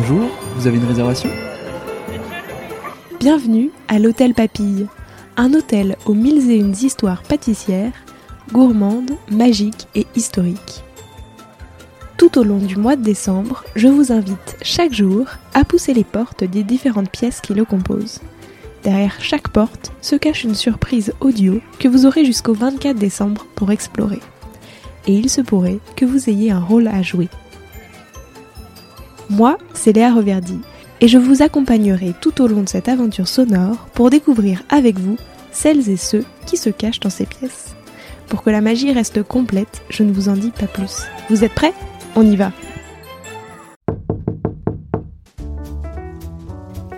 Bonjour, vous avez une réservation Bienvenue à l'Hôtel Papille, un hôtel aux mille et une histoires pâtissières, gourmandes, magiques et historiques. Tout au long du mois de décembre, je vous invite chaque jour à pousser les portes des différentes pièces qui le composent. Derrière chaque porte se cache une surprise audio que vous aurez jusqu'au 24 décembre pour explorer. Et il se pourrait que vous ayez un rôle à jouer. Moi, c'est Léa Reverdy, et je vous accompagnerai tout au long de cette aventure sonore pour découvrir avec vous celles et ceux qui se cachent dans ces pièces. Pour que la magie reste complète, je ne vous en dis pas plus. Vous êtes prêts? On y va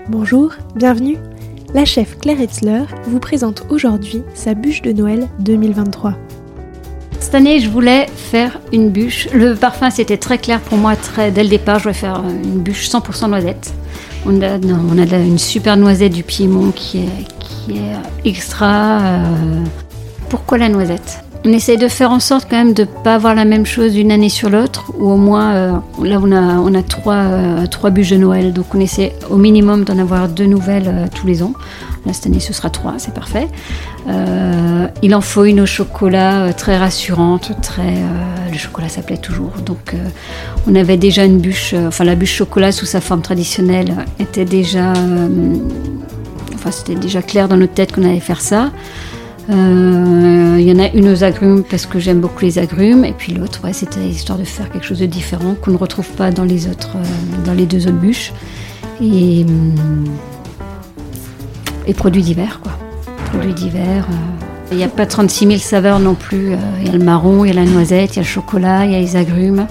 Bonjour, bienvenue La chef Claire Etzler vous présente aujourd'hui sa bûche de Noël 2023. Cette année, je voulais faire une bûche. Le parfum, c'était très clair pour moi dès le départ. Je voulais faire une bûche 100% noisette. On a, une super noisette du Piémont qui est, qui est extra. Euh, pourquoi la noisette? On essaye de faire en sorte quand même de ne pas avoir la même chose d'une année sur l'autre, ou au moins, euh, là on a, euh, trois bûches de Noël, donc on essaie au minimum d'en avoir deux nouvelles tous les ans. Là, cette année, ce sera trois, c'est parfait. Euh, il en faut une au chocolat euh, très rassurante, très. Euh, le chocolat s'appelait toujours. Donc, on avait déjà une bûche, enfin la bûche chocolat sous sa forme traditionnelle était déjà. enfin, c'était déjà clair dans notre tête qu'on allait faire ça. Il y en a une aux agrumes parce que j'aime beaucoup les agrumes, et puis l'autre, ouais, c'était histoire de faire quelque chose de différent qu'on ne retrouve pas dans les autres, dans les deux autres bûches. Et hum, et produits divers, quoi. Produits divers. Euh. Il n'y a pas 36 000 saveurs non plus. Euh. Il y a le marron, il y a la noisette, il y a le chocolat, il y a les agrumes.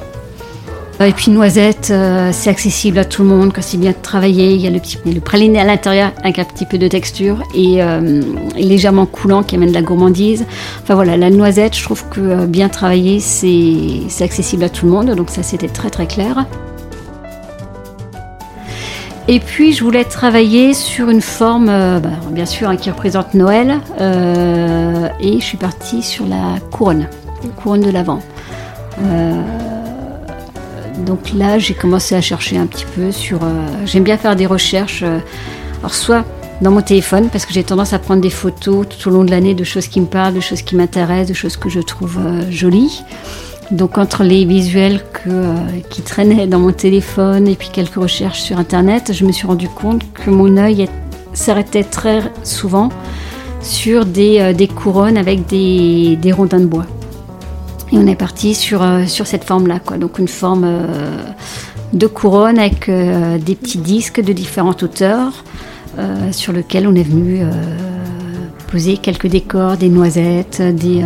Euh, et puis noisette, c'est accessible à tout le monde quand c'est bien travaillé. Il y a le, petit, le praliné à l'intérieur avec un petit peu de texture et, légèrement coulant qui amène de la gourmandise. Enfin voilà, la noisette, je trouve que bien travaillé, c'est accessible à tout le monde. Donc ça, c'était très très clair. Et puis je voulais travailler sur une forme, euh, bah, bien sûr, hein, qui représente Noël. Euh, et je suis partie sur la couronne, couronne de l'Avent. Euh, donc là, j'ai commencé à chercher un petit peu sur. J'aime bien faire des recherches. alors soit dans mon téléphone parce que j'ai tendance à prendre des photos tout au long de l'année de choses qui me parlent, de choses qui m'intéressent, de choses que je trouve jolies. Donc entre les visuels euh, qui traînaient dans mon téléphone et puis quelques recherches sur Internet, je me suis rendu compte que mon œil s'arrêtait très souvent sur des, euh, couronnes avec des, rondins de bois. Et on est parti sur, euh, sur cette forme-là, quoi. Donc une forme de couronne avec des petits disques de différentes hauteurs sur lesquels on est venu poser quelques décors, des noisettes, des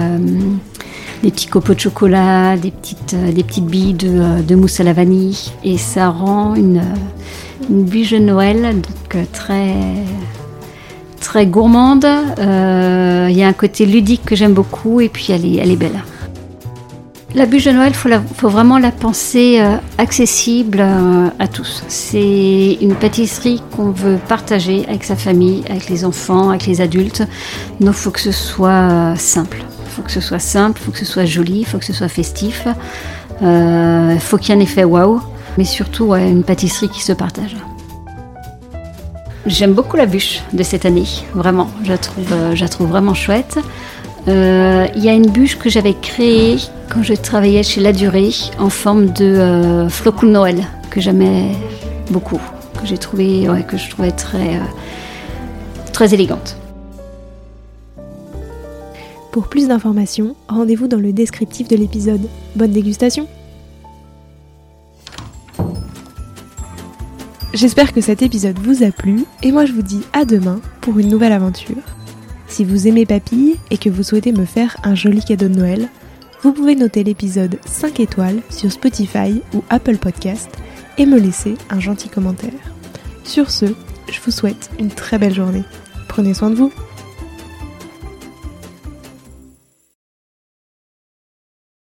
des petits copeaux de chocolat, des petites, euh, des petites billes de, euh, de, mousse à la vanille. Et ça rend une, euh, une de Noël donc, très, très gourmande. Il y a un côté ludique que j'aime beaucoup et puis elle est, elle est belle. La bûche de Noël, il faut, faut, vraiment la penser accessible à tous. C'est une pâtisserie qu'on veut partager avec sa famille, avec les enfants, avec les adultes. Donc il faut que ce soit simple. Il faut que ce soit simple, il faut que ce soit joli, il faut que ce soit festif. Il euh, faut qu'il y ait un effet waouh, mais surtout une pâtisserie qui se partage. J'aime beaucoup la bûche de cette année, vraiment. Je la euh, je trouve vraiment chouette. Euh, il y a une bûche que j'avais créée quand je travaillais chez La Durée en forme de flocon de Noël que j'aimais beaucoup, que j'ai trouvé, que je trouvais très, très élégante. Pour plus d'informations, rendez-vous dans le descriptif de l'épisode. Bonne dégustation J'espère que cet épisode vous a plu et moi je vous dis à demain pour une nouvelle aventure. Si vous aimez Papille et que vous souhaitez me faire un joli cadeau de Noël, vous pouvez noter l'épisode 5 étoiles sur Spotify ou Apple Podcast et me laisser un gentil commentaire. Sur ce, je vous souhaite une très belle journée. Prenez soin de vous.